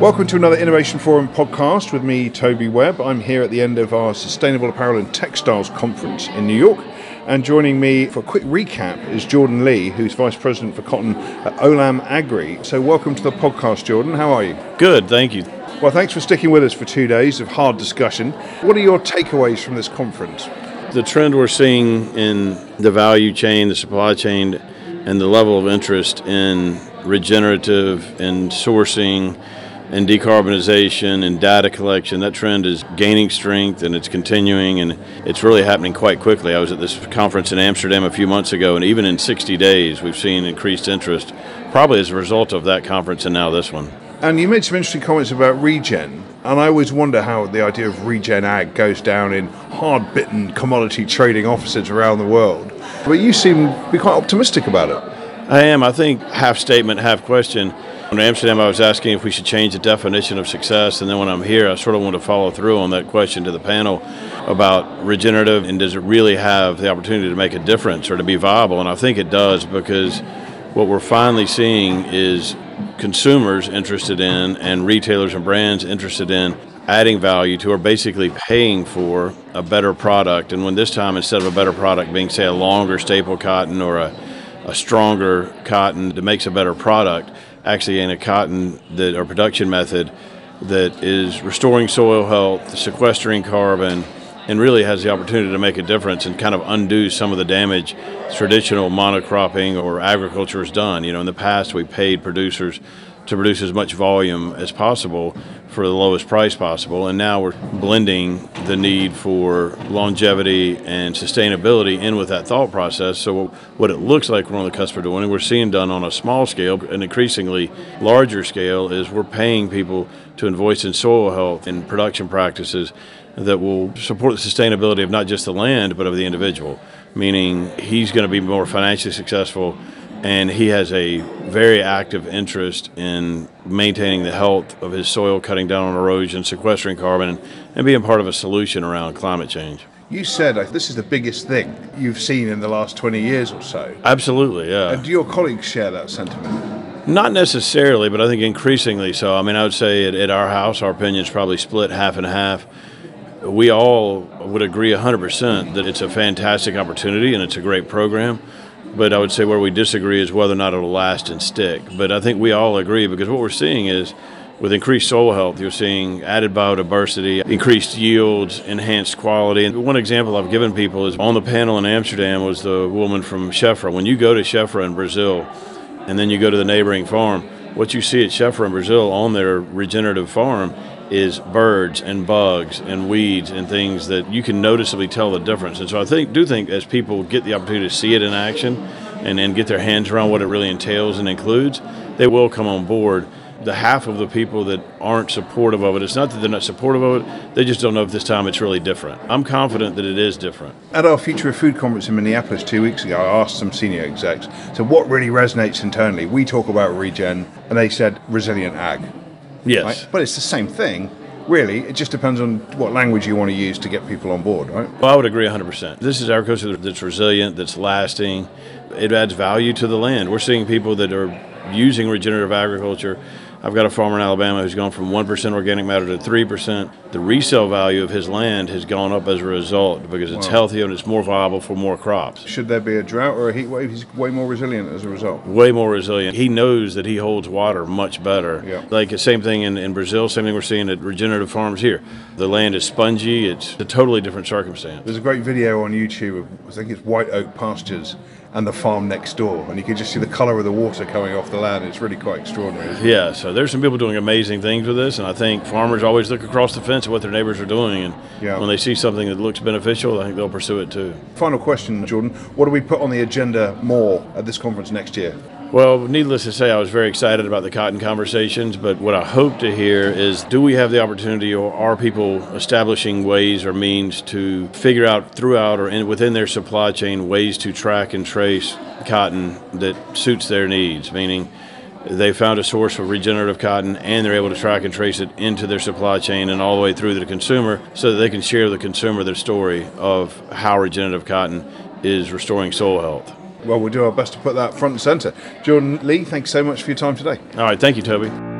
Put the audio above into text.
Welcome to another Innovation Forum podcast with me, Toby Webb. I'm here at the end of our Sustainable Apparel and Textiles Conference in New York. And joining me for a quick recap is Jordan Lea, who's Vice President for Cotton at Olam Agri. So, welcome to the podcast, Jordan. How are you? Good, thank you. Well, thanks for sticking with us for two days of hard discussion. What are your takeaways from this conference? The trend we're seeing in the value chain, the supply chain, and the level of interest in regenerative and sourcing and decarbonization and data collection, that trend is gaining strength and it's continuing and it's really happening quite quickly. I was at this conference in Amsterdam a few months ago, and even in 60 days, we've seen increased interest, probably as a result of that conference and now this one. And you made some interesting comments about regen, and I always wonder how the idea of regen ag goes down in hard bitten commodity trading offices around the world. But you seem to be quite optimistic about it. I am. I think half statement, half question. In Amsterdam, I was asking if we should change the definition of success, and then when I'm here, I sort of want to follow through on that question to the panel about regenerative and does it really have the opportunity to make a difference or to be viable? And I think it does because what we're finally seeing is consumers interested in and retailers and brands interested in adding value to or basically paying for a better product. And when this time, instead of a better product being, say, a longer staple cotton or a, a stronger cotton that makes a better product, actually in a cotton that or production method that is restoring soil health, sequestering carbon, and really has the opportunity to make a difference and kind of undo some of the damage traditional monocropping or agriculture has done. You know, in the past we paid producers to produce as much volume as possible for the lowest price possible. And now we're blending the need for longevity and sustainability in with that thought process. So, what it looks like we're on the cusp of doing, and we're seeing done on a small scale, an increasingly larger scale, is we're paying people to invest in soil health and production practices that will support the sustainability of not just the land, but of the individual. Meaning, he's going to be more financially successful and he has a very active interest in maintaining the health of his soil, cutting down on erosion, sequestering carbon, and being part of a solution around climate change. You said uh, this is the biggest thing you've seen in the last 20 years or so. Absolutely, yeah. And do your colleagues share that sentiment? Not necessarily, but I think increasingly so. I mean, I would say at, at our house, our opinions probably split half and half. We all would agree 100% that it's a fantastic opportunity and it's a great program but I would say where we disagree is whether or not it'll last and stick. But I think we all agree because what we're seeing is with increased soil health, you're seeing added biodiversity, increased yields, enhanced quality. And one example I've given people is on the panel in Amsterdam was the woman from Chefra. When you go to Chefra in Brazil and then you go to the neighboring farm, what you see at Chefra in Brazil on their regenerative farm is birds and bugs and weeds and things that you can noticeably tell the difference. And so I think do think as people get the opportunity to see it in action and, and get their hands around what it really entails and includes, they will come on board. The half of the people that aren't supportive of it, it's not that they're not supportive of it, they just don't know if this time it's really different. I'm confident that it is different. At our Future of Food conference in Minneapolis two weeks ago, I asked some senior execs, so what really resonates internally? We talk about regen, and they said resilient ag. Yes. Right? But it's the same thing. Really, it just depends on what language you want to use to get people on board, right? Well, I would agree 100%. This is agriculture that's resilient, that's lasting. It adds value to the land. We're seeing people that are using regenerative agriculture I've got a farmer in Alabama who's gone from 1% organic matter to 3%. The resale value of his land has gone up as a result because it's wow. healthier and it's more viable for more crops. Should there be a drought or a heat wave, he's way more resilient as a result. Way more resilient. He knows that he holds water much better. Yeah. Like the same thing in, in Brazil, same thing we're seeing at regenerative farms here. The land is spongy, it's a totally different circumstance. There's a great video on YouTube of, I think it's white oak pastures and the farm next door, and you can just see the color of the water coming off the land. It's really quite extraordinary. Yeah, so there's some people doing amazing things with this, and I think farmers always look across the fence at what their neighbors are doing, and yeah. when they see something that looks beneficial, I think they'll pursue it too. Final question, Jordan: What do we put on the agenda more at this conference next year? Well, needless to say, I was very excited about the cotton conversations, but what I hope to hear is do we have the opportunity or are people establishing ways or means to figure out throughout or in, within their supply chain ways to track and trace cotton that suits their needs, meaning they found a source for regenerative cotton and they're able to track and trace it into their supply chain and all the way through to the consumer so that they can share with the consumer their story of how regenerative cotton is restoring soil health well, we'll do our best to put that front and centre. Jordan Lea, thanks so much for your time today. All right, thank you, Toby.